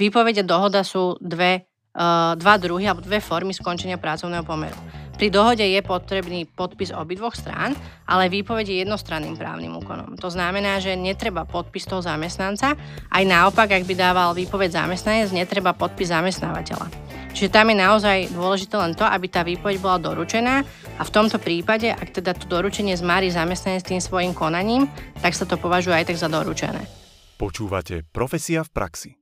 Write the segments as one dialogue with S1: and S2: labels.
S1: Výpovede dohoda sú dve, uh, dva druhy alebo dve formy skončenia pracovného pomeru. Pri dohode je potrebný podpis obidvoch strán, ale výpoveď je jednostranným právnym úkonom. To znamená, že netreba podpis toho zamestnanca, aj naopak, ak by dával výpoveď zamestnanec, netreba podpis zamestnávateľa. Čiže tam je naozaj dôležité len to, aby tá výpoveď bola doručená a v tomto prípade, ak teda to doručenie zmári zamestnanec tým svojim konaním, tak sa to považuje aj tak za doručené.
S2: Počúvate Profesia v praxi.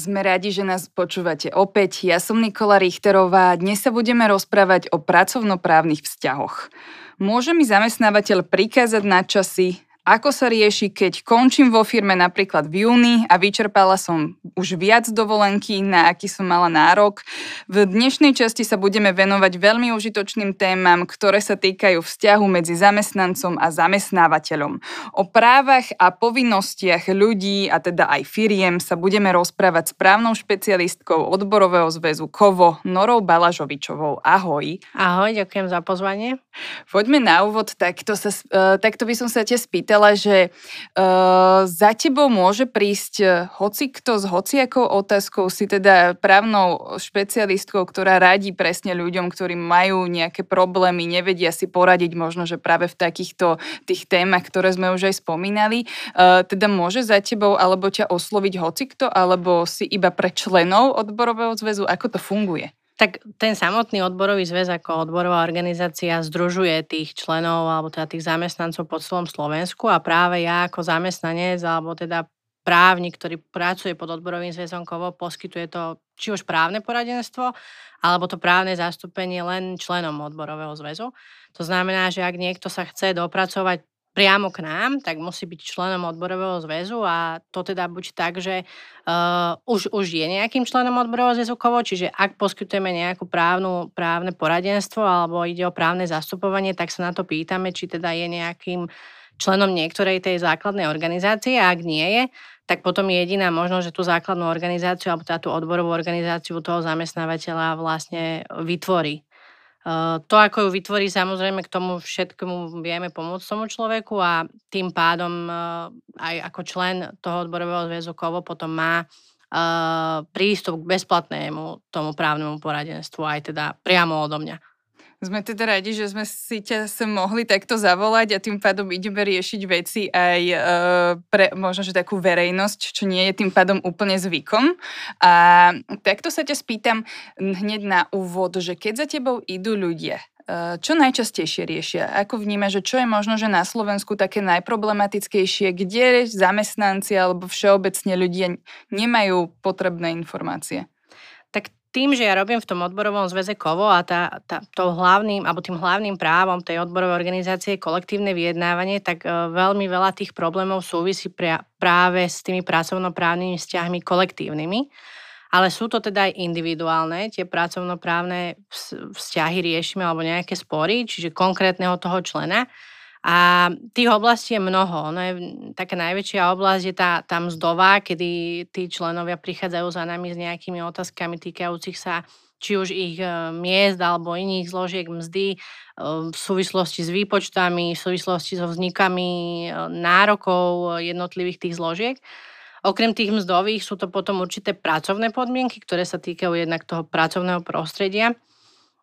S3: Sme radi, že nás počúvate opäť. Ja som Nikola Richterová a dnes sa budeme rozprávať o pracovnoprávnych vzťahoch. Môže mi zamestnávateľ prikázať na časy, ako sa rieši, keď končím vo firme napríklad v júni a vyčerpala som už viac dovolenky, na aký som mala nárok. V dnešnej časti sa budeme venovať veľmi užitočným témam, ktoré sa týkajú vzťahu medzi zamestnancom a zamestnávateľom. O právach a povinnostiach ľudí, a teda aj firiem, sa budeme rozprávať s právnou špecialistkou odborového zväzu KOVO Norou Balažovičovou. Ahoj.
S1: Ahoj, ďakujem za pozvanie.
S3: Poďme na úvod, takto, sa, uh, takto by som sa ťa spýtala pýtala, že uh, za tebou môže prísť e, hoci kto s hociakou otázkou, si teda právnou špecialistkou, ktorá radí presne ľuďom, ktorí majú nejaké problémy, nevedia si poradiť možno, že práve v takýchto tých témach, ktoré sme už aj spomínali. Uh, teda môže za tebou alebo ťa osloviť hocikto, alebo si iba pre členov odborového zväzu? Ako to funguje?
S1: Tak ten samotný odborový zväz ako odborová organizácia združuje tých členov alebo teda tých zamestnancov po celom Slovensku a práve ja ako zamestnanec alebo teda právnik, ktorý pracuje pod odborovým zväzom KOVO, poskytuje to či už právne poradenstvo, alebo to právne zastúpenie len členom odborového zväzu. To znamená, že ak niekto sa chce dopracovať priamo k nám, tak musí byť členom odborového zväzu a to teda buď tak, že uh, už, už je nejakým členom odborového zväzu kovo, čiže ak poskytujeme nejakú právnu, právne poradenstvo alebo ide o právne zastupovanie, tak sa na to pýtame, či teda je nejakým členom niektorej tej základnej organizácie a ak nie je, tak potom je jediná možnosť, že tú základnú organizáciu alebo teda tú odborovú organizáciu toho zamestnávateľa vlastne vytvorí. To, ako ju vytvorí, samozrejme k tomu všetkému vieme pomôcť tomu človeku a tým pádom aj ako člen toho odborového zväzu KOVO potom má prístup k bezplatnému tomu právnemu poradenstvu aj teda priamo odo mňa.
S3: Sme teda radi, že sme si ťa sem mohli takto zavolať a tým pádom ideme riešiť veci aj e, pre možno, že takú verejnosť, čo nie je tým pádom úplne zvykom. A takto sa ťa spýtam hneď na úvod, že keď za tebou idú ľudia, e, čo najčastejšie riešia? Ako vníma, že čo je možno, že na Slovensku také najproblematickejšie, kde zamestnanci alebo všeobecne ľudia nemajú potrebné informácie?
S1: Tým, že ja robím v tom odborovom zväze KOVO a tá, tá, to hlavným, alebo tým hlavným právom tej odborovej organizácie je kolektívne vyjednávanie, tak uh, veľmi veľa tých problémov súvisí pra, práve s tými pracovnoprávnymi vzťahmi kolektívnymi. Ale sú to teda aj individuálne, tie pracovnoprávne vzťahy riešime alebo nejaké spory, čiže konkrétneho toho člena. A tých oblastí je mnoho. No je, taká najväčšia oblasť je tá, tá mzdová, kedy tí členovia prichádzajú za nami s nejakými otázkami týkajúcich sa či už ich e, miest alebo iných zložiek mzdy e, v súvislosti s výpočtami, v súvislosti so vznikami e, nárokov jednotlivých tých zložiek. Okrem tých mzdových sú to potom určité pracovné podmienky, ktoré sa týkajú jednak toho pracovného prostredia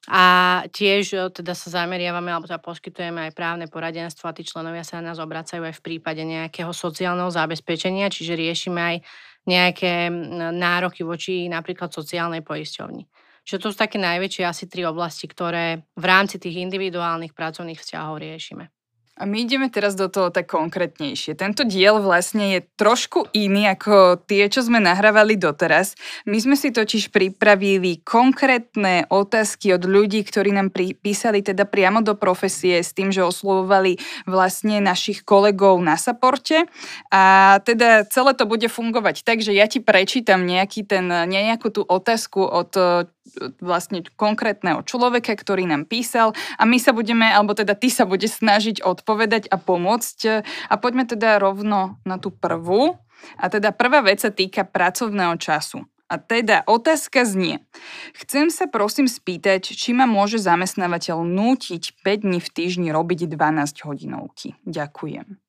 S1: a tiež e, teda sa zameriavame, alebo teda poskytujeme aj právne poradenstvo a tí členovia sa na nás obracajú aj v prípade nejakého sociálneho zabezpečenia, čiže riešime aj nejaké nároky voči napríklad sociálnej poisťovni. Čiže to sú také najväčšie asi tri oblasti, ktoré v rámci tých individuálnych pracovných vzťahov riešime.
S3: A my ideme teraz do toho tak konkrétnejšie. Tento diel vlastne je trošku iný ako tie, čo sme nahrávali doteraz. My sme si totiž pripravili konkrétne otázky od ľudí, ktorí nám písali teda priamo do profesie s tým, že oslovovali vlastne našich kolegov na saporte. A teda celé to bude fungovať tak, že ja ti prečítam nejaký ten, nejakú tú otázku od vlastne konkrétneho človeka, ktorý nám písal a my sa budeme, alebo teda ty sa bude snažiť odpovedať a pomôcť. A poďme teda rovno na tú prvú. A teda prvá vec sa týka pracovného času. A teda otázka znie. Chcem sa prosím spýtať, či ma môže zamestnávateľ nútiť 5 dní v týždni robiť 12 hodinovky. Ďakujem.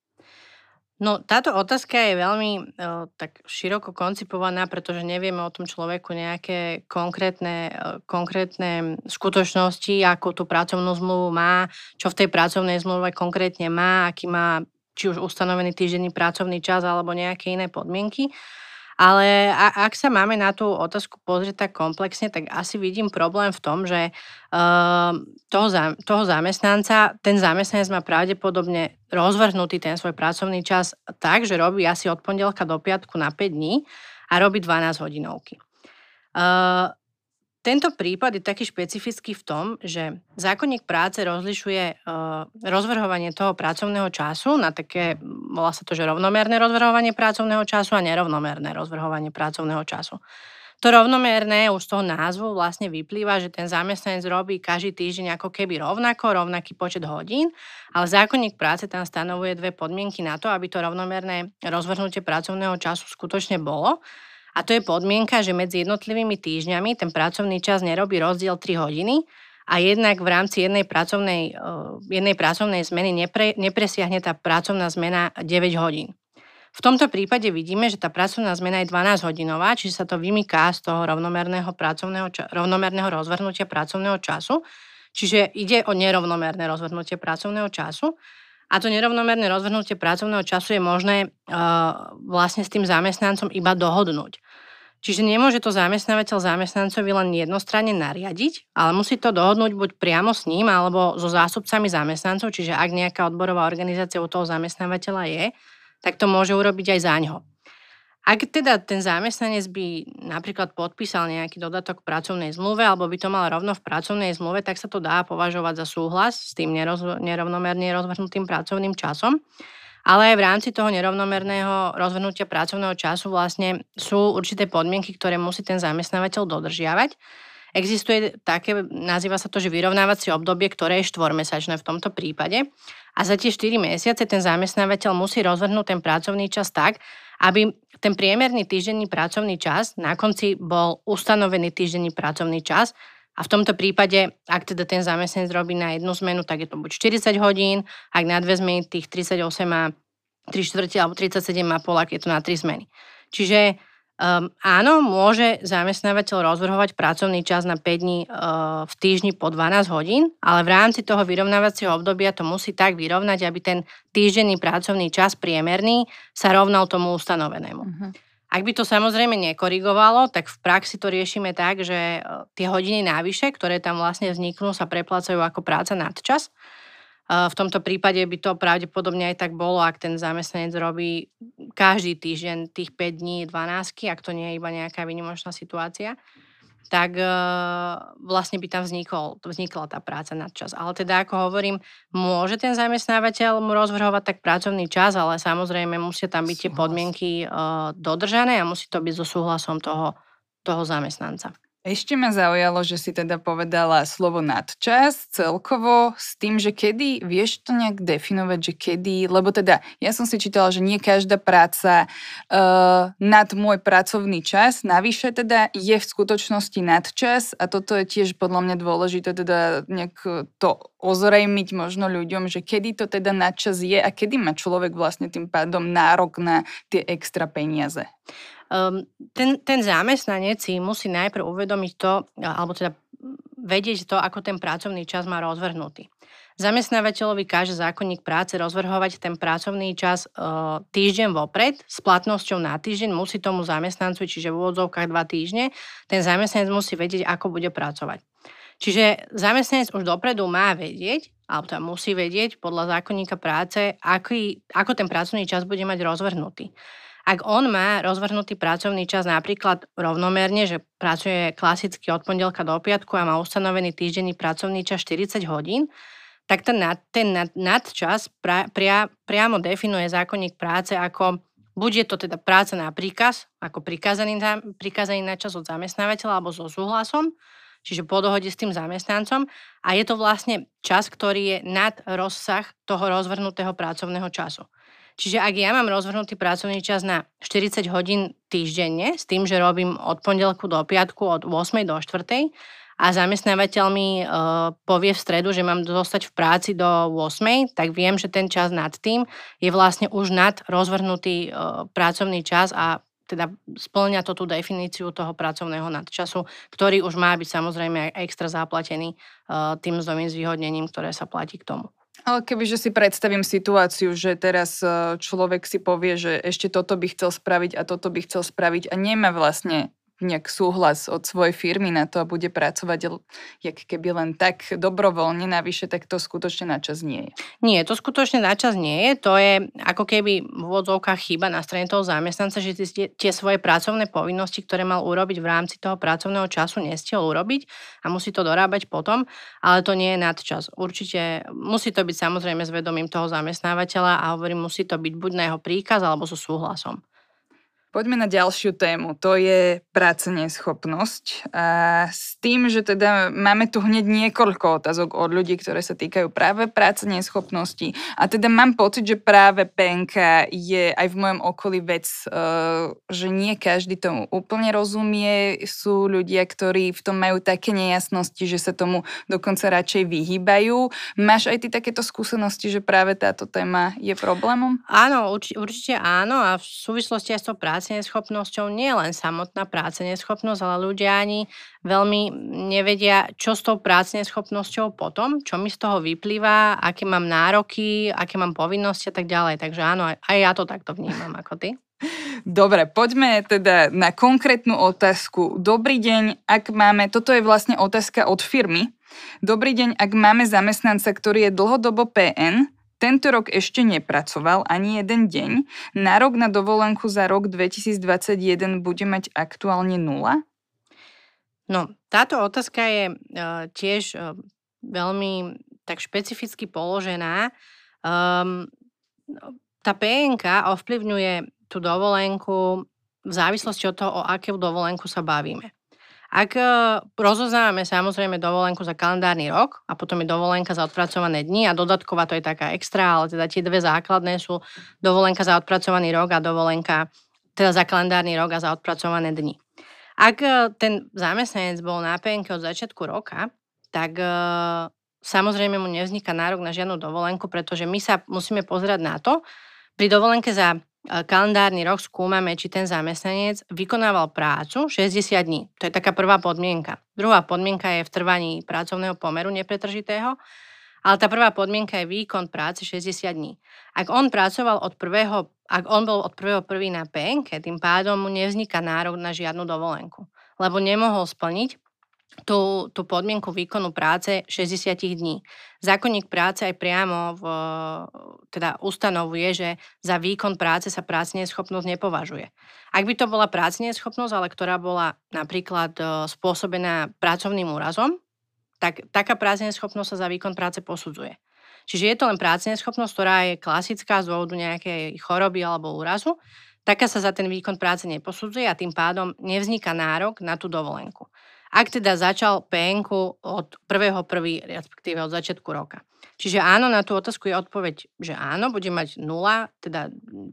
S1: No táto otázka je veľmi uh, tak široko koncipovaná, pretože nevieme o tom človeku nejaké konkrétne, uh, konkrétne skutočnosti, ako tú pracovnú zmluvu má, čo v tej pracovnej zmluve konkrétne má, aký má či už ustanovený týždenný pracovný čas alebo nejaké iné podmienky. Ale ak sa máme na tú otázku pozrieť tak komplexne, tak asi vidím problém v tom, že uh, toho, toho zamestnanca, ten zamestnanec má pravdepodobne rozvrhnutý ten svoj pracovný čas tak, že robí asi od pondelka do piatku na 5 dní a robí 12 hodinovky. Uh, tento prípad je taký špecifický v tom, že zákonník práce rozlišuje uh, rozvrhovanie toho pracovného času na také, volá sa to, že rovnomerné rozvrhovanie pracovného času a nerovnomerné rozvrhovanie pracovného času. To rovnomerné už z toho názvu vlastne vyplýva, že ten zamestnanec robí každý týždeň ako keby rovnako, rovnaký počet hodín, ale zákonník práce tam stanovuje dve podmienky na to, aby to rovnomerné rozvrhnutie pracovného času skutočne bolo. A to je podmienka, že medzi jednotlivými týždňami ten pracovný čas nerobí rozdiel 3 hodiny a jednak v rámci jednej pracovnej, jednej pracovnej zmeny nepre, nepresiahne tá pracovná zmena 9 hodín. V tomto prípade vidíme, že tá pracovná zmena je 12 hodinová, čiže sa to vymyká z toho rovnomerného, pracovného, rovnomerného rozvrhnutia pracovného času. Čiže ide o nerovnomerné rozvrhnutie pracovného času. A to nerovnomerné rozvrhnutie pracovného času je možné uh, vlastne s tým zamestnancom iba dohodnúť. Čiže nemôže to zamestnávateľ zamestnancovi len jednostranne nariadiť, ale musí to dohodnúť buď priamo s ním alebo so zástupcami zamestnancov, čiže ak nejaká odborová organizácia u toho zamestnávateľa je, tak to môže urobiť aj za ňo. Ak teda ten zamestnanec by napríklad podpísal nejaký dodatok v pracovnej zmluve alebo by to mal rovno v pracovnej zmluve, tak sa to dá považovať za súhlas s tým neroz, nerovnomerne rozvrhnutým pracovným časom. Ale aj v rámci toho nerovnomerného rozvrhnutia pracovného času vlastne sú určité podmienky, ktoré musí ten zamestnávateľ dodržiavať. Existuje také, nazýva sa to, že vyrovnávacie obdobie, ktoré je štvormesačné v tomto prípade. A za tie 4 mesiace ten zamestnávateľ musí rozvrhnúť ten pracovný čas tak, aby ten priemerný týždenný pracovný čas na konci bol ustanovený týždenný pracovný čas a v tomto prípade, ak teda ten zamestnanec robí na jednu zmenu, tak je to buď 40 hodín, ak na dve zmeny tých 38 a 3 štvrte alebo 37,5, ak je to na 3 zmeny. Čiže Um, áno, môže zamestnávateľ rozvrhovať pracovný čas na 5 dní uh, v týždni po 12 hodín, ale v rámci toho vyrovnávacieho obdobia to musí tak vyrovnať, aby ten týždenný pracovný čas priemerný sa rovnal tomu ustanovenému. Uh-huh. Ak by to samozrejme nekorigovalo, tak v praxi to riešime tak, že tie hodiny návyše, ktoré tam vlastne vzniknú, sa preplácajú ako práca nadčas. čas v tomto prípade by to pravdepodobne aj tak bolo, ak ten zamestnanec robí každý týždeň tých 5 dní 12, ak to nie je iba nejaká výnimočná situácia, tak e, vlastne by tam vznikol, vznikla tá práca nad čas. Ale teda, ako hovorím, môže ten zamestnávateľ mu rozvrhovať tak pracovný čas, ale samozrejme musia tam byť tie podmienky e, dodržané a musí to byť so súhlasom toho, toho zamestnanca.
S3: Ešte ma zaujalo, že si teda povedala slovo nadčas celkovo s tým, že kedy, vieš to nejak definovať, že kedy, lebo teda ja som si čítala, že nie každá práca uh, nad môj pracovný čas, navyše teda je v skutočnosti nadčas a toto je tiež podľa mňa dôležité teda nejak to ozrejmiť možno ľuďom, že kedy to teda nadčas je a kedy má človek vlastne tým pádom nárok na tie extra peniaze.
S1: Um, ten, ten zamestnanec si musí najprv uvedomiť to, alebo teda vedieť to, ako ten pracovný čas má rozvrhnutý. Zamestnávateľovi káže zákonník práce rozvrhovať ten pracovný čas uh, týždeň vopred s platnosťou na týždeň. Musí tomu zamestnancu, čiže v úvodzovkách dva týždne, ten zamestnanec musí vedieť, ako bude pracovať. Čiže zamestnanec už dopredu má vedieť, alebo teda musí vedieť podľa zákonníka práce, aký, ako ten pracovný čas bude mať rozvrhnutý. Ak on má rozvrhnutý pracovný čas napríklad rovnomerne, že pracuje klasicky od pondelka do piatku a má ustanovený týždenný pracovný čas 40 hodín, tak ten, nad, ten nad, nadčas pra, pria, priamo definuje zákonník práce ako buď je to teda práca na príkaz, ako prikázaný, prikázaný na čas od zamestnávateľa alebo so súhlasom, čiže po dohode s tým zamestnancom a je to vlastne čas, ktorý je nad rozsah toho rozvrhnutého pracovného času. Čiže ak ja mám rozvrhnutý pracovný čas na 40 hodín týždenne, s tým, že robím od pondelku do piatku od 8 do 4 a zamestnávateľ mi uh, povie v stredu, že mám zostať v práci do 8, tak viem, že ten čas nad tým je vlastne už nad rozvrhnutý uh, pracovný čas a teda splňa to tú definíciu toho pracovného nadčasu, ktorý už má byť samozrejme extra zaplatený uh, tým mzdovým zvýhodnením, ktoré sa platí k tomu.
S3: Ale kebyže si predstavím situáciu, že teraz človek si povie, že ešte toto by chcel spraviť a toto by chcel spraviť a nemá vlastne nejak súhlas od svojej firmy na to a bude pracovať jak keby len tak dobrovoľne navyše, tak to skutočne na čas nie je.
S1: Nie, to skutočne na čas nie je. To je ako keby v úvodzovkách chyba na strane toho zamestnanca, že tie svoje pracovné povinnosti, ktoré mal urobiť v rámci toho pracovného času, nestiel urobiť a musí to dorábať potom, ale to nie je nadčas. Určite musí to byť samozrejme s vedomím toho zamestnávateľa a hovorím, musí to byť buď na jeho príkaz alebo so súhlasom.
S3: Poďme na ďalšiu tému, to je práce neschopnosť. A s tým, že teda máme tu hneď niekoľko otázok od ľudí, ktoré sa týkajú práve práce neschopnosti. A teda mám pocit, že práve PNK je aj v mojom okolí vec, e, že nie každý tomu úplne rozumie. Sú ľudia, ktorí v tom majú také nejasnosti, že sa tomu dokonca radšej vyhýbajú. Máš aj ty takéto skúsenosti, že práve táto téma je problémom?
S1: Áno, určite áno a v súvislosti aj s tou prácou práceneschopnosťou nie len samotná práceneschopnosť, ale ľudia ani veľmi nevedia, čo s tou práceneschopnosťou potom, čo mi z toho vyplýva, aké mám nároky, aké mám povinnosti a tak ďalej. Takže áno, aj ja to takto vnímam ako ty.
S3: Dobre, poďme teda na konkrétnu otázku. Dobrý deň, ak máme, toto je vlastne otázka od firmy. Dobrý deň, ak máme zamestnanca, ktorý je dlhodobo PN, tento rok ešte nepracoval ani jeden deň. Nárok na dovolenku za rok 2021 bude mať aktuálne nula?
S1: No, táto otázka je uh, tiež uh, veľmi tak špecificky položená. Um, tá PNK ovplyvňuje tú dovolenku v závislosti od toho, o akú dovolenku sa bavíme. Ak e, rozoznávame samozrejme dovolenku za kalendárny rok a potom je dovolenka za odpracované dni a dodatková to je taká extra, ale teda tie dve základné sú dovolenka za odpracovaný rok a dovolenka teda za kalendárny rok a za odpracované dni. Ak e, ten zamestnanec bol na PNK od začiatku roka, tak e, samozrejme mu nevzniká nárok na žiadnu dovolenku, pretože my sa musíme pozerať na to, pri dovolenke za kalendárny rok skúmame, či ten zamestnanec vykonával prácu 60 dní. To je taká prvá podmienka. Druhá podmienka je v trvaní pracovného pomeru nepretržitého, ale tá prvá podmienka je výkon práce 60 dní. Ak on pracoval od prvého, ak on bol od prvého prvý na PNK, tým pádom mu nevzniká nárok na žiadnu dovolenku, lebo nemohol splniť tú, tú podmienku výkonu práce 60 dní. Zákonník práce aj priamo v, teda ustanovuje, že za výkon práce sa neschopnosť nepovažuje. Ak by to bola neschopnosť, ale ktorá bola napríklad e, spôsobená pracovným úrazom, tak taká neschopnosť sa za výkon práce posudzuje. Čiže je to len neschopnosť, ktorá je klasická z dôvodu nejakej choroby alebo úrazu, taká sa za ten výkon práce neposudzuje a tým pádom nevzniká nárok na tú dovolenku. Ak teda začal pn od 1.1., respektíve od začiatku roka. Čiže áno, na tú otázku je odpoveď, že áno, bude mať 0, teda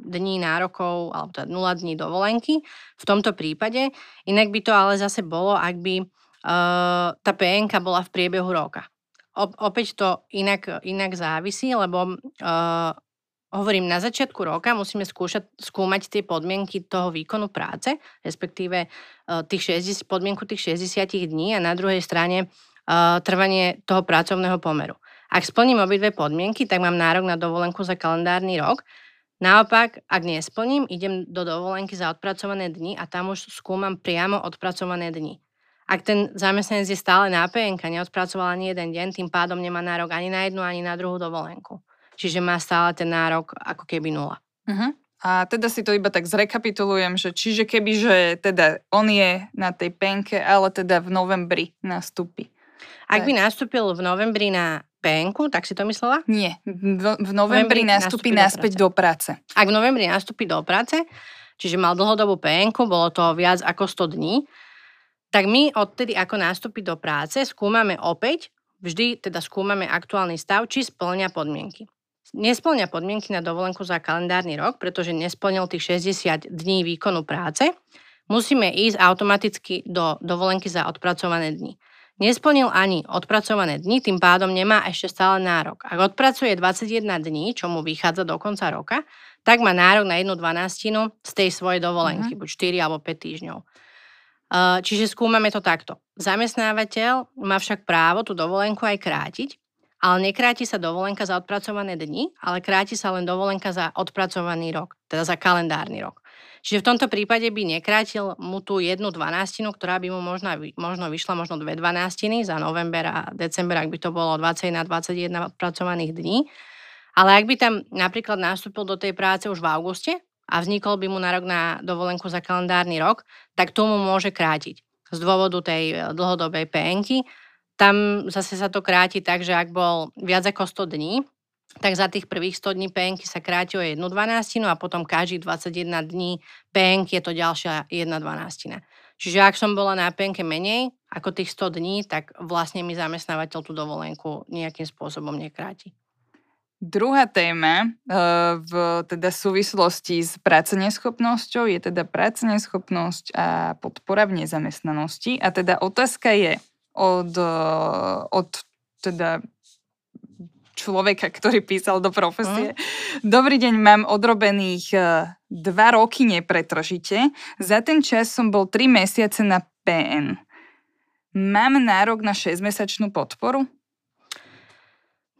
S1: dní nárokov, alebo teda 0 dní dovolenky v tomto prípade. Inak by to ale zase bolo, ak by uh, tá PNK bola v priebehu roka. O, opäť to inak, inak závisí, lebo uh, hovorím, na začiatku roka musíme skúšať, skúmať tie podmienky toho výkonu práce, respektíve uh, tých 60, podmienku tých 60 dní a na druhej strane uh, trvanie toho pracovného pomeru. Ak splním obidve podmienky, tak mám nárok na dovolenku za kalendárny rok. Naopak, ak nesplním, idem do dovolenky za odpracované dni a tam už skúmam priamo odpracované dni. Ak ten zamestnanec je stále na PNK, neodpracoval ani jeden deň, tým pádom nemá nárok ani na jednu, ani na druhú dovolenku. Čiže má stále ten nárok ako keby nula.
S3: Uh-huh. A teda si to iba tak zrekapitulujem, že čiže keby, že teda on je na tej penke, ale teda v novembri nastúpi.
S1: Ak by nastúpil v novembri na penku, tak si to myslela?
S3: Nie, v, v novembri, novembri nastúpi, nastúpi naspäť do práce. do práce.
S1: Ak v novembri nastúpi do práce, čiže mal dlhodobú penku, bolo to viac ako 100 dní, tak my odtedy, ako nastúpi do práce, skúmame opäť, vždy teda skúmame aktuálny stav, či splňa podmienky nesplňa podmienky na dovolenku za kalendárny rok, pretože nesplnil tých 60 dní výkonu práce, musíme ísť automaticky do dovolenky za odpracované dni. nesplnil ani odpracované dni, tým pádom nemá ešte stále nárok. Ak odpracuje 21 dní, čo mu vychádza do konca roka, tak má nárok na jednu dvanástinu z tej svojej dovolenky, mm-hmm. buď 4 alebo 5 týždňov. Čiže skúmame to takto. Zamestnávateľ má však právo tú dovolenku aj krátiť, ale nekráti sa dovolenka za odpracované dni, ale kráti sa len dovolenka za odpracovaný rok, teda za kalendárny rok. Čiže v tomto prípade by nekrátil mu tú jednu dvanástinu, ktorá by mu možno, možno vyšla možno dve dvanástiny za november a december, ak by to bolo 20 na 21 pracovaných dní. Ale ak by tam napríklad nastúpil do tej práce už v auguste a vznikol by mu nárok na dovolenku za kalendárny rok, tak tomu môže krátiť z dôvodu tej dlhodobej penky. Tam zase sa to kráti tak, že ak bol viac ako 100 dní, tak za tých prvých 100 dní penky sa kráti o 1 dvanastinu a potom každých 21 dní penky je to ďalšia 1 dvanastina. Čiže ak som bola na penke menej ako tých 100 dní, tak vlastne mi zamestnávateľ tú dovolenku nejakým spôsobom nekráti.
S3: Druhá téma eh, v teda súvislosti s práceneschopnosťou je teda práceneschopnosť a podpora v nezamestnanosti. A teda otázka je od, eh, od teda človeka, ktorý písal do profesie. Mm. Dobrý deň, mám odrobených e, dva roky nepretržite. Za ten čas som bol 3 mesiace na PN. Mám nárok na 6-mesačnú podporu?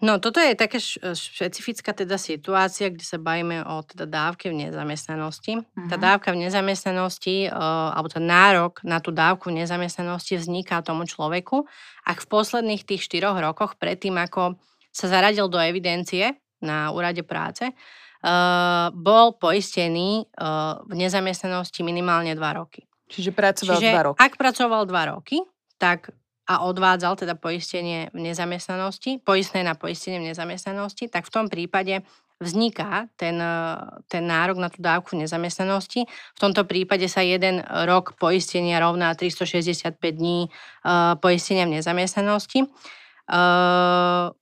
S1: No, toto je taká špecifická teda situácia, kde sa bavíme o teda dávke v nezamestnanosti. Uh-huh. Tá mhm. dávka v nezamestnanosti, uh, alebo ten nárok na tú dávku v nezamestnanosti vzniká tomu človeku, ak v posledných tých štyroch rokoch, predtým ako sa zaradil do evidencie na úrade práce, uh, bol poistený uh, v nezamestnanosti minimálne 2 roky.
S3: Čiže pracoval
S1: Čiže
S3: 2 roky.
S1: ak pracoval 2 roky, tak a odvádzal teda poistenie v nezamestnanosti, poistné na poistenie v nezamestnanosti, tak v tom prípade vzniká ten, ten nárok na tú dávku v nezamestnanosti. V tomto prípade sa jeden rok poistenia rovná 365 dní uh, poistenia v nezamestnanosti. Uh,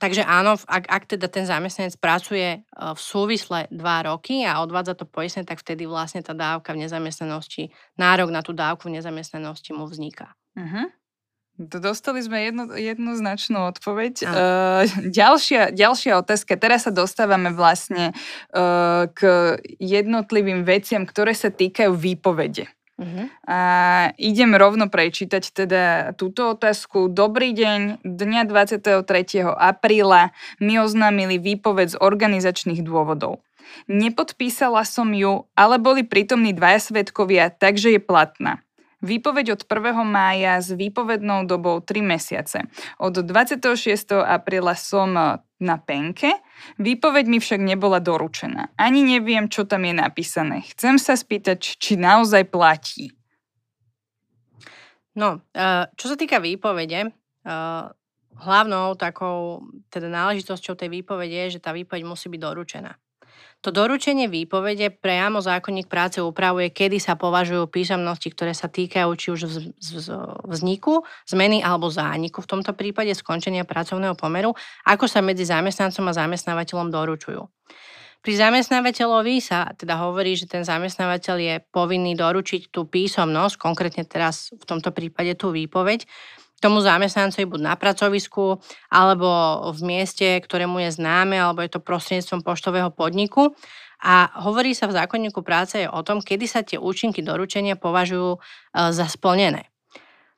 S1: takže áno, ak, ak teda ten zamestnanec pracuje e, v súvisle dva roky a odvádza to poistné, tak vtedy vlastne tá dávka v nezamestnanosti, nárok na tú dávku v nezamestnanosti mu vzniká.
S3: Uh-huh. Dostali sme jednu, jednoznačnú odpoveď. Uh, ďalšia, ďalšia otázka. Teraz sa dostávame vlastne uh, k jednotlivým veciam, ktoré sa týkajú výpovede. Uh-huh. A idem rovno prečítať teda túto otázku. Dobrý deň, dňa 23. apríla mi oznámili výpoveď z organizačných dôvodov. Nepodpísala som ju, ale boli prítomní dvaja svetkovia, takže je platná. Výpoveď od 1. mája s výpovednou dobou 3 mesiace. Od 26. apríla som na penke, výpoveď mi však nebola doručená. Ani neviem, čo tam je napísané. Chcem sa spýtať, či naozaj platí.
S1: No, eh, čo sa týka výpovede, eh, hlavnou takou teda náležitosťou tej výpovede je, že tá výpoveď musí byť doručená. To doručenie výpovede priamo zákonník práce upravuje, kedy sa považujú písomnosti, ktoré sa týkajú či už vzniku, zmeny alebo zániku, v tomto prípade skončenia pracovného pomeru, ako sa medzi zamestnancom a zamestnávateľom doručujú. Pri zamestnávateľovi sa teda hovorí, že ten zamestnávateľ je povinný doručiť tú písomnosť, konkrétne teraz v tomto prípade tú výpoveď, tomu zamestnancovi buď na pracovisku, alebo v mieste, ktorému je známe, alebo je to prostredníctvom poštového podniku. A hovorí sa v zákonníku práce aj o tom, kedy sa tie účinky doručenia považujú e, za splnené.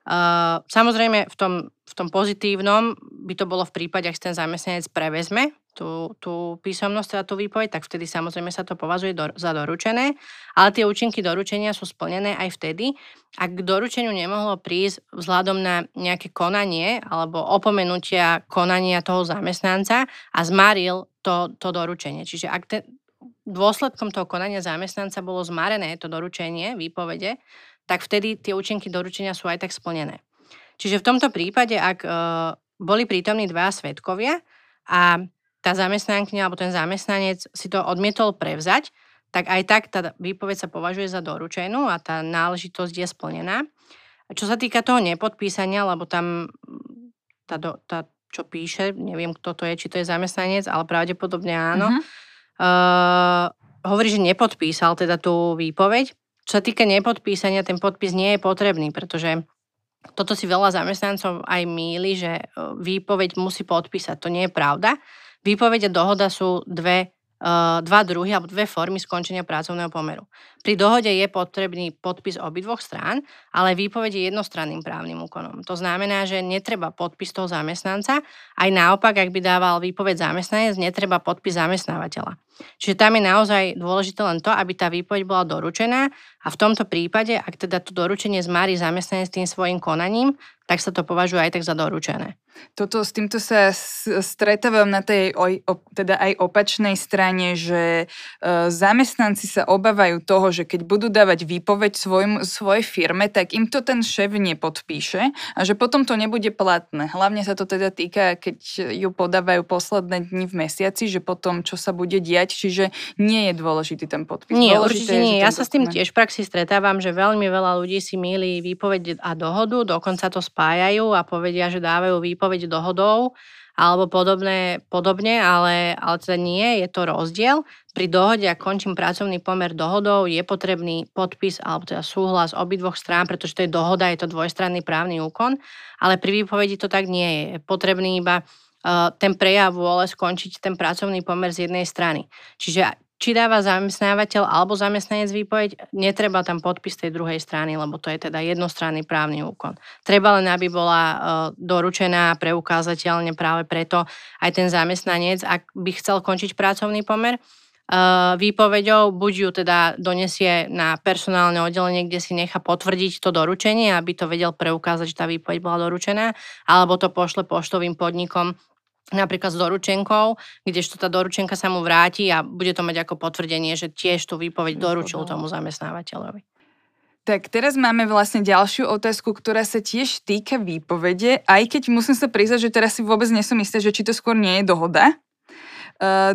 S1: Uh, samozrejme, v tom, v tom pozitívnom by to bolo v prípade, ak ten zamestnanec prevezme tú, tú písomnosť, teda tú výpoveď, tak vtedy samozrejme sa to považuje do, za doručené, ale tie účinky doručenia sú splnené aj vtedy, ak k doručeniu nemohlo prísť vzhľadom na nejaké konanie alebo opomenutia konania toho zamestnanca a zmaril to, to doručenie. Čiže ak ten, dôsledkom toho konania zamestnanca bolo zmarené to doručenie, výpovede, tak vtedy tie účinky doručenia sú aj tak splnené. Čiže v tomto prípade, ak e, boli prítomní dva svetkovia a tá zamestnankyňa alebo ten zamestnanec si to odmietol prevzať, tak aj tak tá výpoveď sa považuje za doručenú a tá náležitosť je splnená. Čo sa týka toho nepodpísania, lebo tam tá, tá čo píše, neviem kto to je, či to je zamestnanec, ale pravdepodobne áno, uh-huh. uh, hovorí, že nepodpísal teda tú výpoveď, čo sa týka nepodpísania, ten podpis nie je potrebný, pretože toto si veľa zamestnancov aj míli, že výpoveď musí podpísať. To nie je pravda. Výpoveď a dohoda sú dve dva druhy alebo dve formy skončenia pracovného pomeru. Pri dohode je potrebný podpis obidvoch strán, ale výpoveď je jednostranným právnym úkonom. To znamená, že netreba podpis toho zamestnanca, aj naopak, ak by dával výpoveď zamestnanec, netreba podpis zamestnávateľa. Čiže tam je naozaj dôležité len to, aby tá výpoveď bola doručená a v tomto prípade, ak teda to doručenie zmári zamestnanec tým svojim konaním, tak sa to považuje aj tak za doručené.
S3: Toto, s týmto sa stretávam na tej teda aj opačnej strane, že e, zamestnanci sa obávajú toho, že keď budú dávať výpoveď svojim, svojej firme, tak im to ten šéf nepodpíše a že potom to nebude platné. Hlavne sa to teda týka, keď ju podávajú posledné dni v mesiaci, že potom čo sa bude diať, čiže nie je dôležitý ten podpis.
S1: Nie,
S3: dôležité
S1: určite je, nie. Ja sa s tým tiež v praxi stretávam, že veľmi veľa ľudí si míli výpoveď a dohodu, dokonca to spájajú a povedia, že dávajú výpoveď dohodou alebo podobné, podobne, ale, ale teda nie, je to rozdiel. Pri dohode, ak končím pracovný pomer dohodou, je potrebný podpis alebo teda súhlas obidvoch strán, pretože to je dohoda, je to dvojstranný právny úkon, ale pri výpovedi to tak nie je. Je potrebný iba uh, ten prejav vôle skončiť ten pracovný pomer z jednej strany. Čiže či dáva zamestnávateľ alebo zamestnanec výpoveď, netreba tam podpis tej druhej strany, lebo to je teda jednostranný právny úkon. Treba len, aby bola uh, doručená preukázateľne práve preto aj ten zamestnanec, ak by chcel končiť pracovný pomer, uh, výpovedou, buď ju teda donesie na personálne oddelenie, kde si nechá potvrdiť to doručenie, aby to vedel preukázať, že tá výpoveď bola doručená, alebo to pošle poštovým podnikom napríklad s doručenkou, kdežto tá doručenka sa mu vráti a bude to mať ako potvrdenie, že tiež tú výpoveď doručil tomu zamestnávateľovi.
S3: Tak teraz máme vlastne ďalšiu otázku, ktorá sa tiež týka výpovede, aj keď musím sa priznať, že teraz si vôbec nesom istá, že či to skôr nie je dohoda,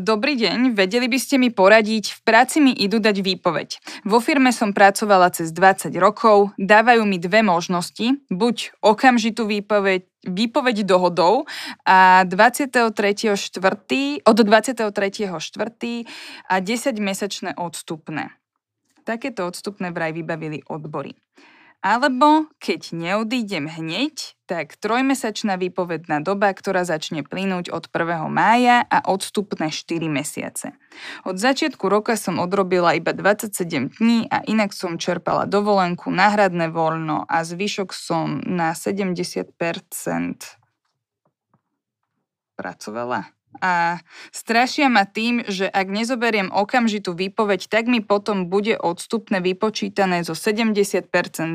S3: dobrý deň, vedeli by ste mi poradiť, v práci mi idú dať výpoveď. Vo firme som pracovala cez 20 rokov, dávajú mi dve možnosti, buď okamžitú výpoveď, výpoveď dohodou a 23.4. od 23.4. a 10-mesačné odstupné. Takéto odstupné vraj vybavili odbory. Alebo keď neodídem hneď, tak trojmesačná výpovedná doba, ktorá začne plynúť od 1. mája a odstupné 4 mesiace. Od začiatku roka som odrobila iba 27 dní a inak som čerpala dovolenku, náhradné voľno a zvyšok som na 70% pracovala a strašia ma tým, že ak nezoberiem okamžitú výpoveď, tak mi potom bude odstupné vypočítané zo 70%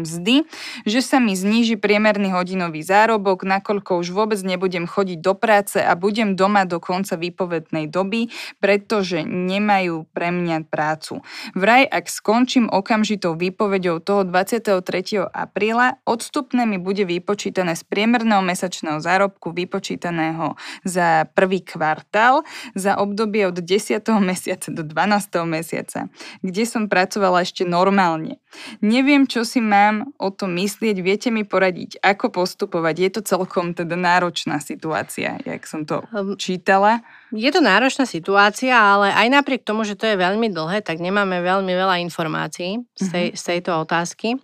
S3: mzdy, že sa mi zníži priemerný hodinový zárobok, nakoľko už vôbec nebudem chodiť do práce a budem doma do konca výpovednej doby, pretože nemajú pre mňa prácu. Vraj, ak skončím okamžitou výpovedou toho 23. apríla, odstupné mi bude vypočítané z priemerného mesačného zárobku vypočítaného za prvý kvart kvartál za obdobie od 10. mesiaca do 12. mesiaca, kde som pracovala ešte normálne. Neviem, čo si mám o tom myslieť, viete mi poradiť, ako postupovať. Je to celkom teda náročná situácia, jak som to um, čítala.
S1: Je to náročná situácia, ale aj napriek tomu, že to je veľmi dlhé, tak nemáme veľmi veľa informácií z, tej, uh-huh. z tejto otázky,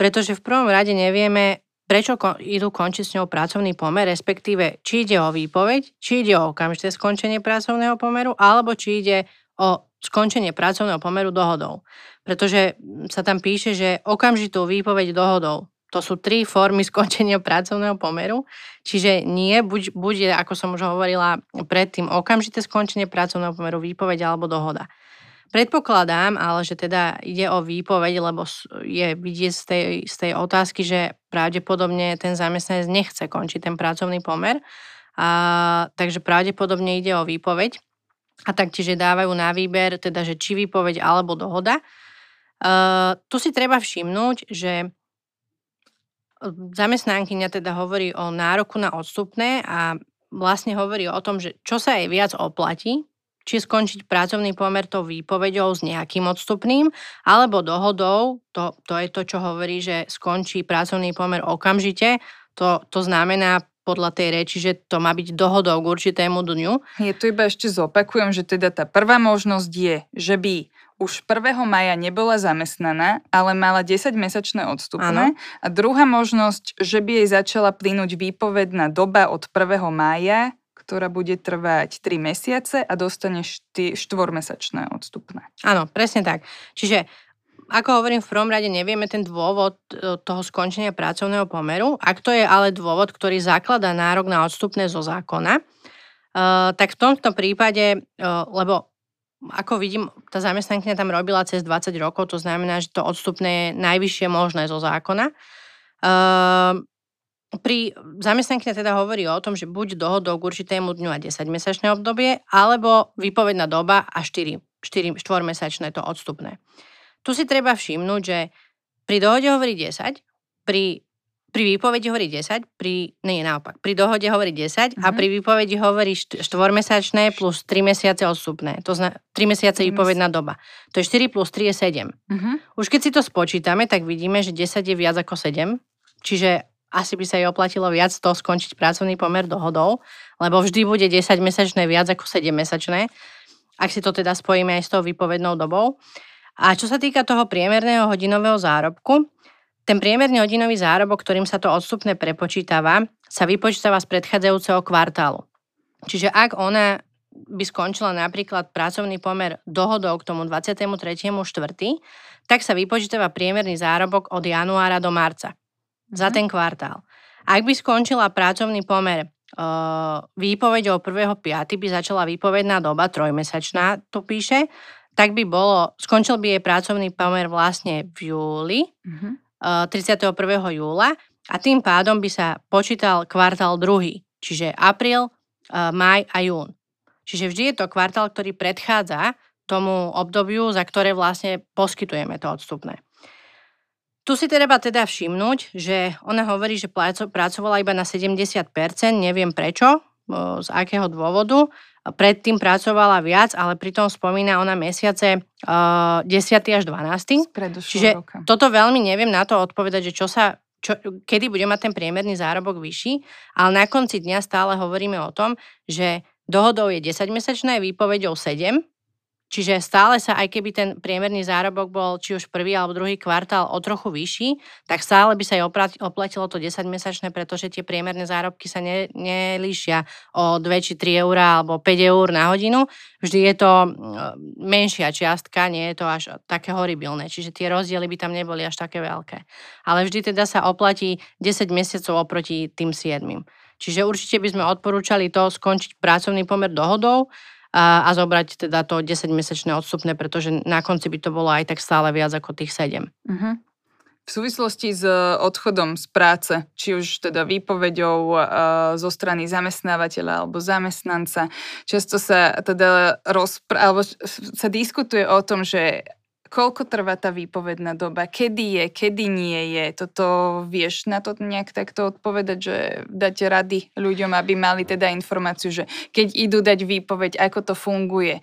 S1: pretože v prvom rade nevieme, prečo idú končiť s ňou pracovný pomer, respektíve či ide o výpoveď, či ide o okamžité skončenie pracovného pomeru, alebo či ide o skončenie pracovného pomeru dohodou. Pretože sa tam píše, že okamžitú výpoveď dohodou. To sú tri formy skončenia pracovného pomeru, čiže nie, buď, buď ako som už hovorila predtým, okamžité skončenie pracovného pomeru, výpoveď alebo dohoda. Predpokladám, ale že teda ide o výpoveď, lebo je vidieť z tej, z tej otázky, že pravdepodobne ten zamestnanec nechce končiť ten pracovný pomer, a, takže pravdepodobne ide o výpoveď. A taktiež dávajú na výber, teda, že či výpoveď alebo dohoda. Uh, tu si treba všimnúť, že zamestnankyňa teda hovorí o nároku na odstupné a vlastne hovorí o tom, že čo sa jej viac oplatí, či skončiť pracovný pomer tou výpovedou s nejakým odstupným, alebo dohodou, to, to je to, čo hovorí, že skončí pracovný pomer okamžite, to, to znamená podľa tej reči, že to má byť dohodou k určitému dňu.
S3: Je tu iba ešte zopakujem, že teda tá prvá možnosť je, že by už 1. maja nebola zamestnaná, ale mala 10-mesačné odstupné. Ano. A druhá možnosť, že by jej začala plynúť výpovedná doba od 1. mája, ktorá bude trvať 3 mesiace a dostane 4-mesačné odstupné.
S1: Áno, presne tak. Čiže ako hovorím, v prvom rade nevieme ten dôvod e, toho skončenia pracovného pomeru. Ak to je ale dôvod, ktorý zakladá nárok na odstupné zo zákona, uh, tak v tomto prípade, uh, lebo ako vidím, tá zamestnankyňa tam robila cez 20 rokov, to znamená, že to odstupné je najvyššie možné zo zákona. Pri zamestnankyňa teda hovorí o tom, že buď dohodou k určitému dňu a 10-mesačné obdobie, alebo výpovedná doba a 4, 4 4-mesačné to odstupné. Tu si treba všimnúť, že pri dohode hovorí 10, pri pri výpovedi hovorí 10, pri, nie naopak, pri dohode hovorí 10 mm-hmm. a mhm. pri výpovedi hovorí štvormesačné plus 3 mesiace odstupné. To znamená 3 mesiace výpovedná doba. To je 4 plus 3 je 7. Mm-hmm. Už keď si to spočítame, tak vidíme, že 10 je viac ako 7, čiže asi by sa jej oplatilo viac to skončiť pracovný pomer dohodou, lebo vždy bude 10 mesačné viac ako 7 mesačné, ak si to teda spojíme aj s tou výpovednou dobou. A čo sa týka toho priemerného hodinového zárobku, ten priemerný hodinový zárobok, ktorým sa to odstupné prepočítava, sa vypočítava z predchádzajúceho kvartálu. Čiže ak ona by skončila napríklad pracovný pomer dohodou k tomu 23.4., tak sa vypočítava priemerný zárobok od januára do marca za mhm. ten kvartál. Ak by skončila pracovný pomer uh, výpovedou 1.5. by začala výpovedná doba, trojmesačná to píše, tak by bolo, skončil by jej pracovný pomer vlastne v júli, uh-huh 31. júla a tým pádom by sa počítal kvartál druhý, čiže apríl, maj a jún. Čiže vždy je to kvartál, ktorý predchádza tomu obdobiu, za ktoré vlastne poskytujeme to odstupné. Tu si treba teda všimnúť, že ona hovorí, že pracovala iba na 70%, neviem prečo, z akého dôvodu. Predtým pracovala viac, ale pritom spomína ona mesiace uh, 10. až 12. Čiže roka. toto veľmi neviem na to odpovedať, že čo sa čo, kedy bude mať ten priemerný zárobok vyšší, ale na konci dňa stále hovoríme o tom, že dohodou je 10-mesačné, výpovedou 7 Čiže stále sa, aj keby ten priemerný zárobok bol či už prvý alebo druhý kvartál o trochu vyšší, tak stále by sa aj oplatilo to 10-mesačné, pretože tie priemerné zárobky sa ne, nelíšia o 2 či 3 eur alebo 5 eur na hodinu. Vždy je to mm, menšia čiastka, nie je to až také horibilné, čiže tie rozdiely by tam neboli až také veľké. Ale vždy teda sa oplatí 10 mesiacov oproti tým 7. Čiže určite by sme odporúčali to skončiť pracovný pomer dohodou, a, a zobrať teda to 10-mesačné odstupné, pretože na konci by to bolo aj tak stále viac ako tých 7. Uh-huh. Mhm.
S3: V súvislosti s odchodom z práce, či už teda výpovedou uh, zo strany zamestnávateľa alebo zamestnanca, často sa teda rozpr- alebo sa diskutuje o tom, že koľko trvá tá výpovedná doba, kedy je, kedy nie je. Toto vieš na to nejak takto odpovedať, že dať rady ľuďom, aby mali teda informáciu, že keď idú dať výpoveď, ako to funguje.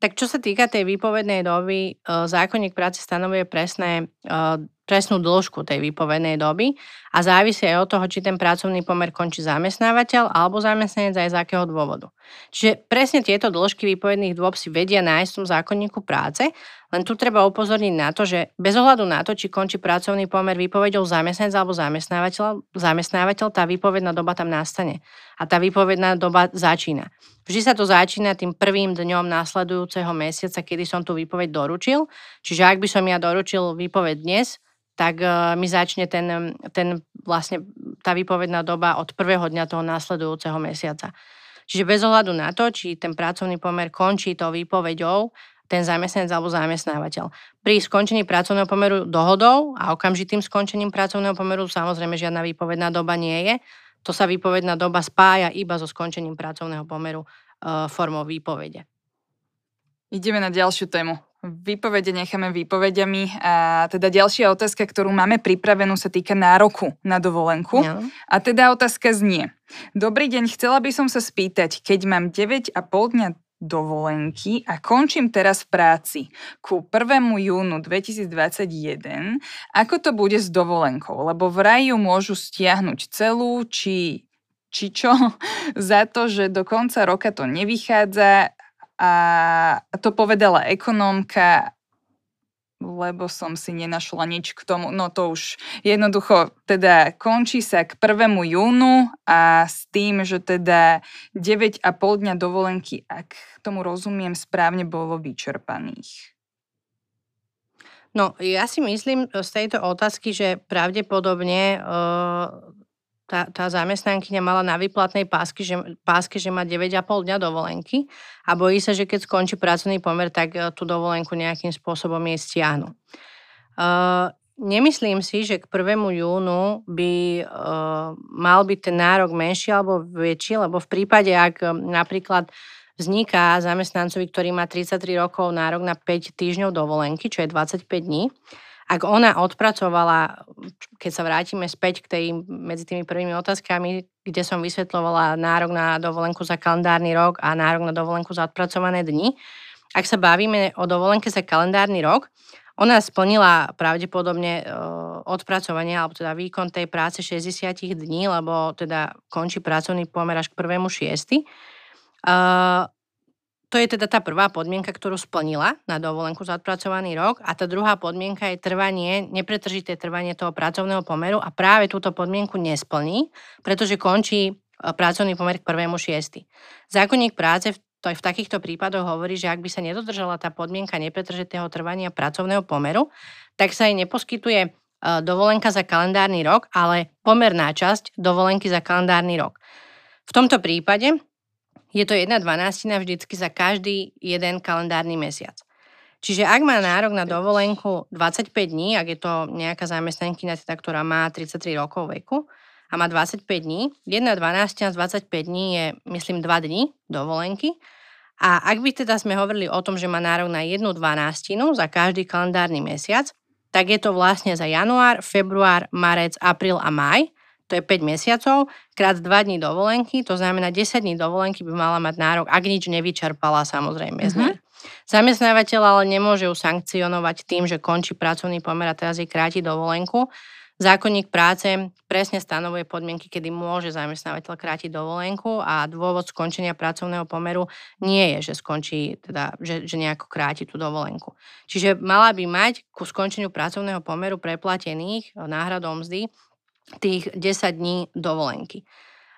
S1: Tak čo sa týka tej výpovednej doby, e, zákonník práce stanovuje presné, e, presnú dĺžku tej výpovednej doby a závisí aj od toho, či ten pracovný pomer končí zamestnávateľ alebo zamestnanec aj z akého dôvodu. Čiže presne tieto dĺžky výpovedných dôb si vedia nájsť v tom zákonníku práce len tu treba upozorniť na to, že bez ohľadu na to, či končí pracovný pomer výpovedou zamestnanec alebo zamestnávateľ, zamestnávateľ, tá výpovedná doba tam nastane. A tá výpovedná doba začína. Vždy sa to začína tým prvým dňom následujúceho mesiaca, kedy som tú výpoveď doručil. Čiže ak by som ja doručil výpoveď dnes, tak uh, mi začne ten, ten vlastne tá výpovedná doba od prvého dňa toho následujúceho mesiaca. Čiže bez ohľadu na to, či ten pracovný pomer končí tou výpovedou, ten zamestnanec alebo zamestnávateľ. Pri skončení pracovného pomeru dohodou a okamžitým skončením pracovného pomeru samozrejme žiadna výpovedná doba nie je. To sa výpovedná doba spája iba so skončením pracovného pomeru e, formou výpovede.
S3: Ideme na ďalšiu tému. Výpovede necháme výpovediami. A teda ďalšia otázka, ktorú máme pripravenú, sa týka nároku na dovolenku. Ja. A teda otázka znie. Dobrý deň, chcela by som sa spýtať, keď mám 9,5 dňa dovolenky a končím teraz v práci ku 1. júnu 2021. Ako to bude s dovolenkou? Lebo vraj ju môžu stiahnuť celú, či, či čo, za to, že do konca roka to nevychádza a to povedala ekonómka lebo som si nenašla nič k tomu. No to už jednoducho teda končí sa k 1. júnu a s tým, že teda 9,5 dňa dovolenky, ak tomu rozumiem správne, bolo vyčerpaných.
S1: No, ja si myslím z tejto otázky, že pravdepodobne tá, tá zamestnankyňa mala na výplatnej pásky, že, páske, že má 9,5 dňa dovolenky a bojí sa, že keď skončí pracovný pomer, tak e, tú dovolenku nejakým spôsobom jej stiahnu. Uh, nemyslím si, že k 1. júnu by uh, mal byť ten nárok menší alebo väčší, lebo v prípade, ak napríklad vzniká zamestnancovi, ktorý má 33 rokov nárok na 5 týždňov dovolenky, čo je 25 dní, ak ona odpracovala, keď sa vrátime späť k tej, medzi tými prvými otázkami, kde som vysvetlovala nárok na dovolenku za kalendárny rok a nárok na dovolenku za odpracované dni, ak sa bavíme o dovolenke za kalendárny rok, ona splnila pravdepodobne odpracovanie alebo teda výkon tej práce 60 dní, lebo teda končí pracovný pomer až k 1.6. To je teda tá prvá podmienka, ktorú splnila na dovolenku za odpracovaný rok a tá druhá podmienka je trvanie, nepretržité trvanie toho pracovného pomeru a práve túto podmienku nesplní, pretože končí e, pracovný pomer k prvému šiesti. Zákonník práce to aj v takýchto prípadoch hovorí, že ak by sa nedodržala tá podmienka nepretržitého trvania pracovného pomeru, tak sa jej neposkytuje e, dovolenka za kalendárny rok, ale pomerná časť dovolenky za kalendárny rok. V tomto prípade je to jedna dvanástina vždycky za každý jeden kalendárny mesiac. Čiže ak má nárok na dovolenku 25 dní, ak je to nejaká zamestnankyňa, teda, ktorá má 33 rokov veku a má 25 dní, 1 12 z 25 dní je, myslím, 2 dní dovolenky. A ak by teda sme hovorili o tom, že má nárok na jednu dvanástinu za každý kalendárny mesiac, tak je to vlastne za január, február, marec, apríl a maj to je 5 mesiacov, krát 2 dní dovolenky, to znamená 10 dní dovolenky by mala mať nárok, ak nič nevyčerpala samozrejme z nej. Zamestnávateľ ale nemôže ju sankcionovať tým, že končí pracovný pomer a teraz jej kráti dovolenku. Zákonník práce presne stanovuje podmienky, kedy môže zamestnávateľ krátiť dovolenku a dôvod skončenia pracovného pomeru nie je, že skončí, teda, že, že nejako kráti tú dovolenku. Čiže mala by mať ku skončeniu pracovného pomeru preplatených náhradou mzdy tých 10 dní dovolenky.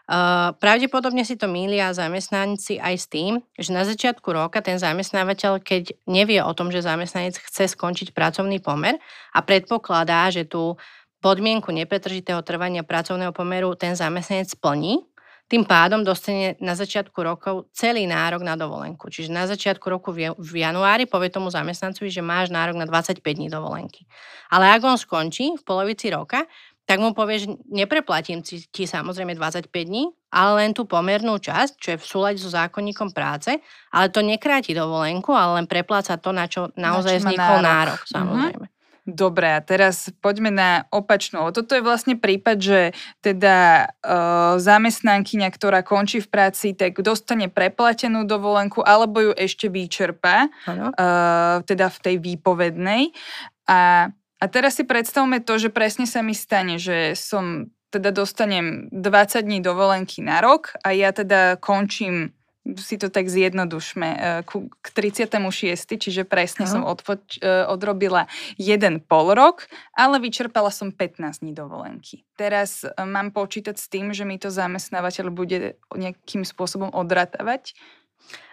S1: Uh, pravdepodobne si to mília zamestnanci aj s tým, že na začiatku roka ten zamestnávateľ, keď nevie o tom, že zamestnanec chce skončiť pracovný pomer a predpokladá, že tú podmienku nepretržitého trvania pracovného pomeru ten zamestnanec splní, tým pádom dostane na začiatku rokov celý nárok na dovolenku. Čiže na začiatku roku v januári povie tomu zamestnancovi, že máš nárok na 25 dní dovolenky. Ale ak on skončí v polovici roka, tak mu povie, že nepreplatím ti, ti samozrejme 25 dní, ale len tú pomernú časť, čo je v súlade so zákonníkom práce, ale to nekráti dovolenku, ale len prepláca to, na čo naozaj na čo vznikol nárok, nárok mhm. samozrejme. Mm-hmm.
S3: Dobre, a teraz poďme na opačnú. Toto je vlastne prípad, že teda e, zamestnankyňa, ktorá končí v práci, tak dostane preplatenú dovolenku alebo ju ešte vyčerpá, e, teda v tej výpovednej. A a teraz si predstavme to, že presne sa mi stane, že som teda dostanem 20 dní dovolenky na rok a ja teda končím si to tak zjednodušme, e, k 36. čiže presne Aha. som odpoč- e, odrobila jeden pol rok, ale vyčerpala som 15 dní dovolenky. Teraz e, mám počítať s tým, že mi to zamestnávateľ bude nejakým spôsobom odratávať?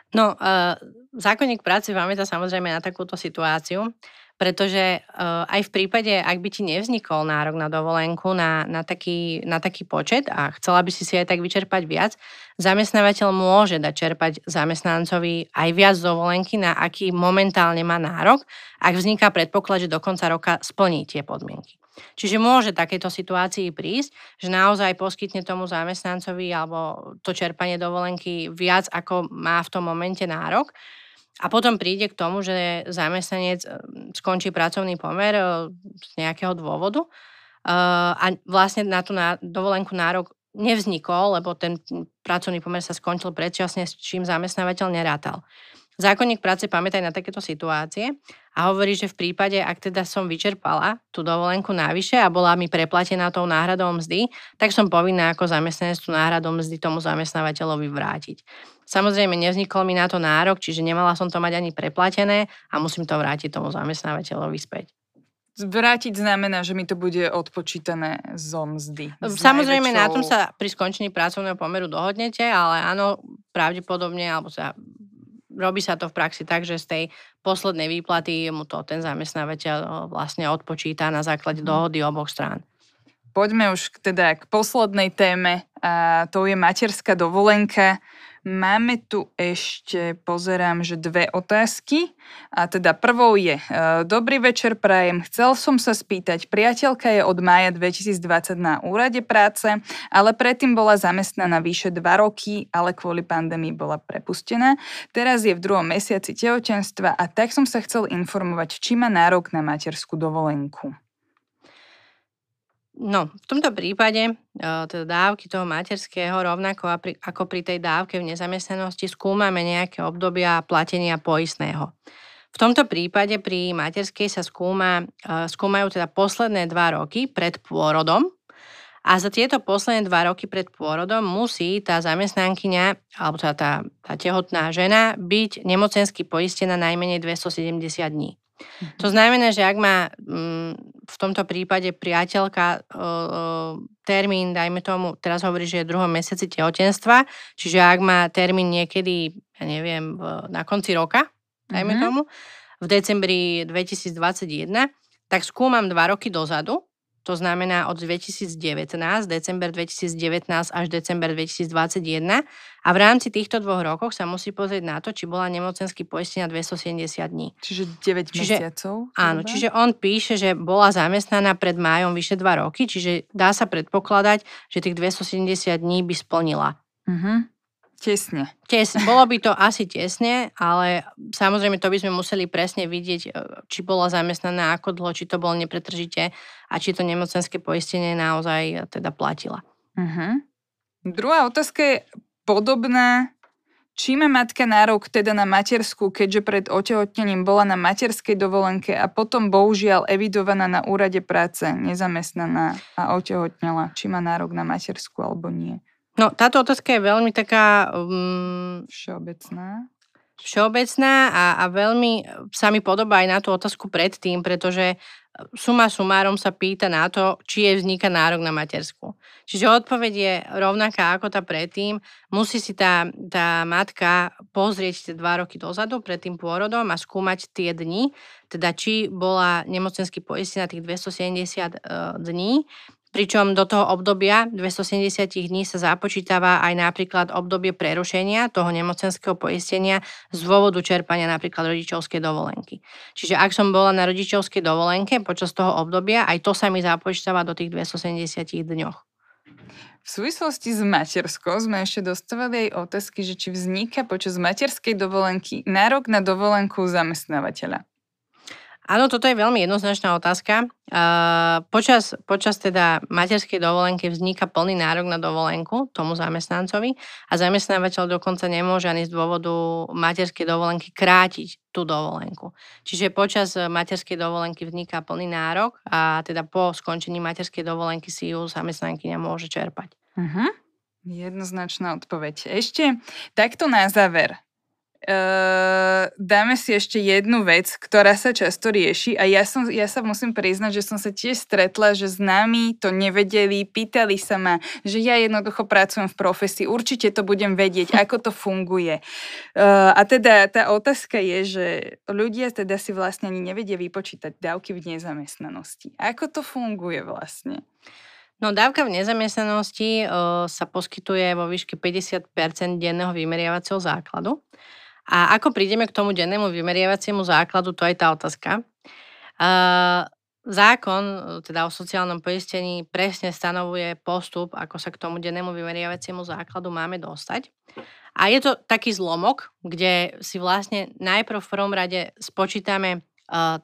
S1: No, uh, zákonník práce pamätá samozrejme na takúto situáciu pretože uh, aj v prípade, ak by ti nevznikol nárok na dovolenku na, na, taký, na taký počet a chcela by si si aj tak vyčerpať viac, zamestnávateľ môže dať čerpať zamestnancovi aj viac dovolenky, na aký momentálne má nárok, ak vzniká predpoklad, že do konca roka splní tie podmienky. Čiže môže takéto situácii prísť, že naozaj poskytne tomu zamestnancovi alebo to čerpanie dovolenky viac, ako má v tom momente nárok. A potom príde k tomu, že zamestnanec eh, skončí pracovný pomer eh, z nejakého dôvodu eh, a vlastne na tú dovolenku nárok nevznikol, lebo ten pracovný pomer sa skončil predčasne, s čím zamestnávateľ nerátal. Zákonník práce pamätaj na takéto situácie a hovorí, že v prípade, ak teda som vyčerpala tú dovolenku navyše a bola mi preplatená tou náhradou mzdy, tak som povinná ako zamestnanec tú náhradou mzdy tomu zamestnávateľovi vrátiť. Samozrejme, nevznikol mi na to nárok, čiže nemala som to mať ani preplatené a musím to vrátiť tomu zamestnávateľovi späť.
S3: Vrátiť znamená, že mi to bude odpočítané zo mzdy.
S1: Samozrejme, najväčšou... na tom sa pri skončení pracovného pomeru dohodnete, ale áno, pravdepodobne, alebo sa robí sa to v praxi tak, že z tej poslednej výplaty mu to ten zamestnávateľ vlastne odpočíta na základe mhm. dohody oboch strán.
S3: Poďme už teda k poslednej téme, a to je materská dovolenka. Máme tu ešte, pozerám, že dve otázky. A teda prvou je, e, dobrý večer prajem, chcel som sa spýtať, priateľka je od mája 2020 na úrade práce, ale predtým bola zamestnaná vyše 2 roky, ale kvôli pandémii bola prepustená. Teraz je v druhom mesiaci tehotenstva a tak som sa chcel informovať, či má nárok na materskú dovolenku.
S1: No, v tomto prípade teda dávky toho materského rovnako ako pri tej dávke v nezamestnanosti skúmame nejaké obdobia platenia poistného. V tomto prípade pri materskej sa skúma, skúmajú teda posledné dva roky pred pôrodom a za tieto posledné dva roky pred pôrodom musí tá zamestnankyňa alebo teda tá, tá tehotná žena byť nemocensky poistená najmenej 270 dní. To znamená, že ak má mm, v tomto prípade priateľka termín, dajme tomu, teraz hovorí, že je v druhom mesiaci tehotenstva, čiže ak má termín niekedy, ja neviem, na konci roka, dajme mm-hmm. tomu, v decembri 2021, tak skúmam dva roky dozadu to znamená od 2019, december 2019 až december 2021 a v rámci týchto dvoch rokov sa musí pozrieť na to, či bola nemocensky poistená 270 dní.
S3: Čiže 9 čiže, mesiacov?
S1: Áno, čiže on píše, že bola zamestnaná pred májom vyše 2 roky, čiže dá sa predpokladať, že tých 270 dní by splnila.
S3: Uh-huh. Tesne.
S1: Tesne. Bolo by to asi tesne, ale samozrejme to by sme museli presne vidieť, e, či bola zamestnaná, ako dlho, či to bolo nepretržite a či to nemocenské poistenie naozaj e, teda platila.
S3: Uh-huh. Druhá otázka je podobná. Či má matka nárok teda na materskú, keďže pred otehotnením bola na materskej dovolenke a potom bohužiaľ evidovaná na úrade práce, nezamestnaná a otehotnela. Či má nárok na materskú alebo nie?
S1: No, táto otázka je veľmi taká... Um,
S3: všeobecná.
S1: Všeobecná a, a veľmi sa mi podobá aj na tú otázku predtým, pretože suma sumárom sa pýta na to, či je vzniká nárok na matersku. Čiže odpoveď je rovnaká ako tá predtým. Musí si tá, tá matka pozrieť tie dva roky dozadu pred tým pôrodom a skúmať tie dni, teda či bola nemocensky poistená tých 270 uh, dní pričom do toho obdobia 270 dní sa započítava aj napríklad obdobie prerušenia toho nemocenského poistenia z dôvodu čerpania napríklad rodičovskej dovolenky. Čiže ak som bola na rodičovskej dovolenke počas toho obdobia, aj to sa mi započítava do tých 270 dňoch.
S3: V súvislosti s materskou sme ešte dostávali aj otázky, že či vzniká počas materskej dovolenky nárok na dovolenku zamestnávateľa.
S1: Áno, toto je veľmi jednoznačná otázka. Počas, počas teda materskej dovolenky vzniká plný nárok na dovolenku tomu zamestnancovi a zamestnávateľ dokonca nemôže ani z dôvodu materskej dovolenky krátiť tú dovolenku. Čiže počas materskej dovolenky vzniká plný nárok a teda po skončení materskej dovolenky si ju zamestnankyňa môže čerpať.
S3: Uh-huh. Jednoznačná odpoveď. Ešte takto na záver. Uh, dáme si ešte jednu vec, ktorá sa často rieši a ja, som, ja sa musím priznať, že som sa tiež stretla, že s nami to nevedeli, pýtali sa ma, že ja jednoducho pracujem v profesii, určite to budem vedieť, ako to funguje. Uh, a teda tá otázka je, že ľudia teda si vlastne ani nevedia vypočítať dávky v nezamestnanosti. Ako to funguje vlastne?
S1: No dávka v nezamestnanosti uh, sa poskytuje vo výške 50% denného vymeriavacieho základu. A ako prídeme k tomu dennému vymeriavaciemu základu, to je tá otázka. Uh, zákon, teda o sociálnom poistení, presne stanovuje postup, ako sa k tomu dennému vymeriavaciemu základu máme dostať. A je to taký zlomok, kde si vlastne najprv v prvom rade spočítame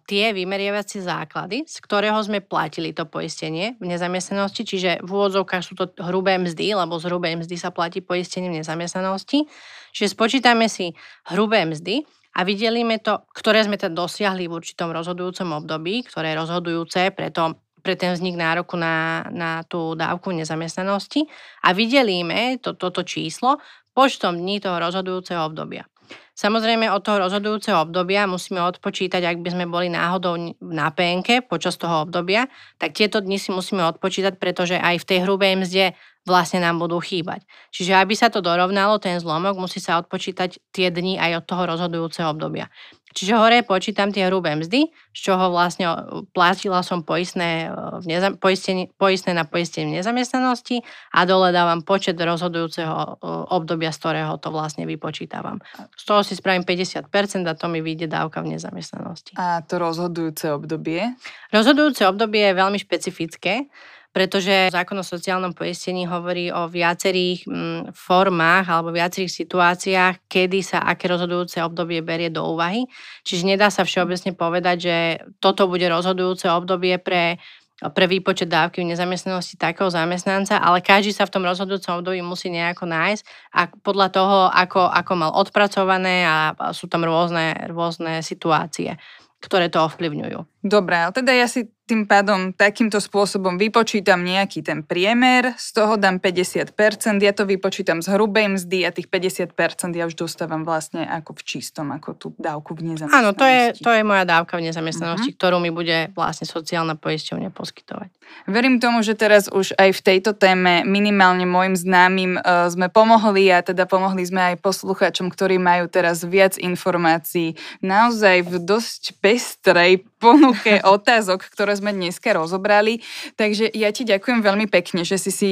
S1: tie vymeriavacie základy, z ktorého sme platili to poistenie v nezamestnanosti, čiže v úvodzovkách sú to hrubé mzdy, lebo z hrubej mzdy sa platí poistenie v nezamestnanosti. Čiže spočítame si hrubé mzdy a vydelíme to, ktoré sme teda dosiahli v určitom rozhodujúcom období, ktoré je rozhodujúce pre, to, pre ten vznik nároku na, na tú dávku nezamestnanosti a vydelíme to, toto číslo počtom dní toho rozhodujúceho obdobia. Samozrejme od toho rozhodujúceho obdobia musíme odpočítať, ak by sme boli náhodou na PNK počas toho obdobia, tak tieto dni si musíme odpočítať, pretože aj v tej hrubej mzde vlastne nám budú chýbať. Čiže aby sa to dorovnalo, ten zlomok, musí sa odpočítať tie dni aj od toho rozhodujúceho obdobia. Čiže hore počítam tie hrubé mzdy, z čoho vlastne platila som poistné, v neza, poistné na poistenie nezamestnanosti a dole dávam počet rozhodujúceho obdobia, z ktorého to vlastne vypočítavam. Z toho si spravím 50% a to mi vyjde dávka v nezamestnanosti.
S3: A to rozhodujúce obdobie?
S1: Rozhodujúce obdobie je veľmi špecifické pretože zákon o sociálnom poistení hovorí o viacerých mm, formách alebo viacerých situáciách, kedy sa aké rozhodujúce obdobie berie do úvahy. Čiže nedá sa všeobecne povedať, že toto bude rozhodujúce obdobie pre pre výpočet dávky v nezamestnanosti takého zamestnanca, ale každý sa v tom rozhodujúcom období musí nejako nájsť a podľa toho, ako, ako mal odpracované a sú tam rôzne, rôzne situácie, ktoré to ovplyvňujú.
S3: Dobre, ale teda ja si tým pádom takýmto spôsobom vypočítam nejaký ten priemer, z toho dám 50%, ja to vypočítam z hrubej mzdy a tých 50% ja už dostávam vlastne ako v čistom, ako tú dávku v nezamestnanosti.
S1: Áno, to je, to je moja dávka v nezamestnanosti, uh-huh. ktorú mi bude vlastne sociálna poisťovňa poskytovať.
S3: Verím tomu, že teraz už aj v tejto téme minimálne môjim známym uh, sme pomohli a teda pomohli sme aj poslucháčom, ktorí majú teraz viac informácií naozaj v dosť pestrej ponuke otázok, ktoré sme dneska rozobrali. Takže ja ti ďakujem veľmi pekne, že si si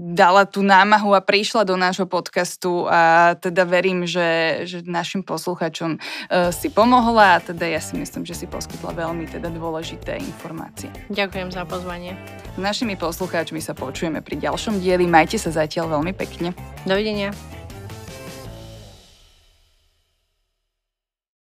S3: dala tú námahu a prišla do nášho podcastu a teda verím, že, že našim posluchačom uh, si pomohla a teda ja si myslím, že si poskytla veľmi teda dôležité informácie.
S1: Ďakujem za pozvanie.
S3: S našimi poslucháčmi sa počujeme pri ďalšom dieli. Majte sa zatiaľ veľmi pekne.
S1: Dovidenia.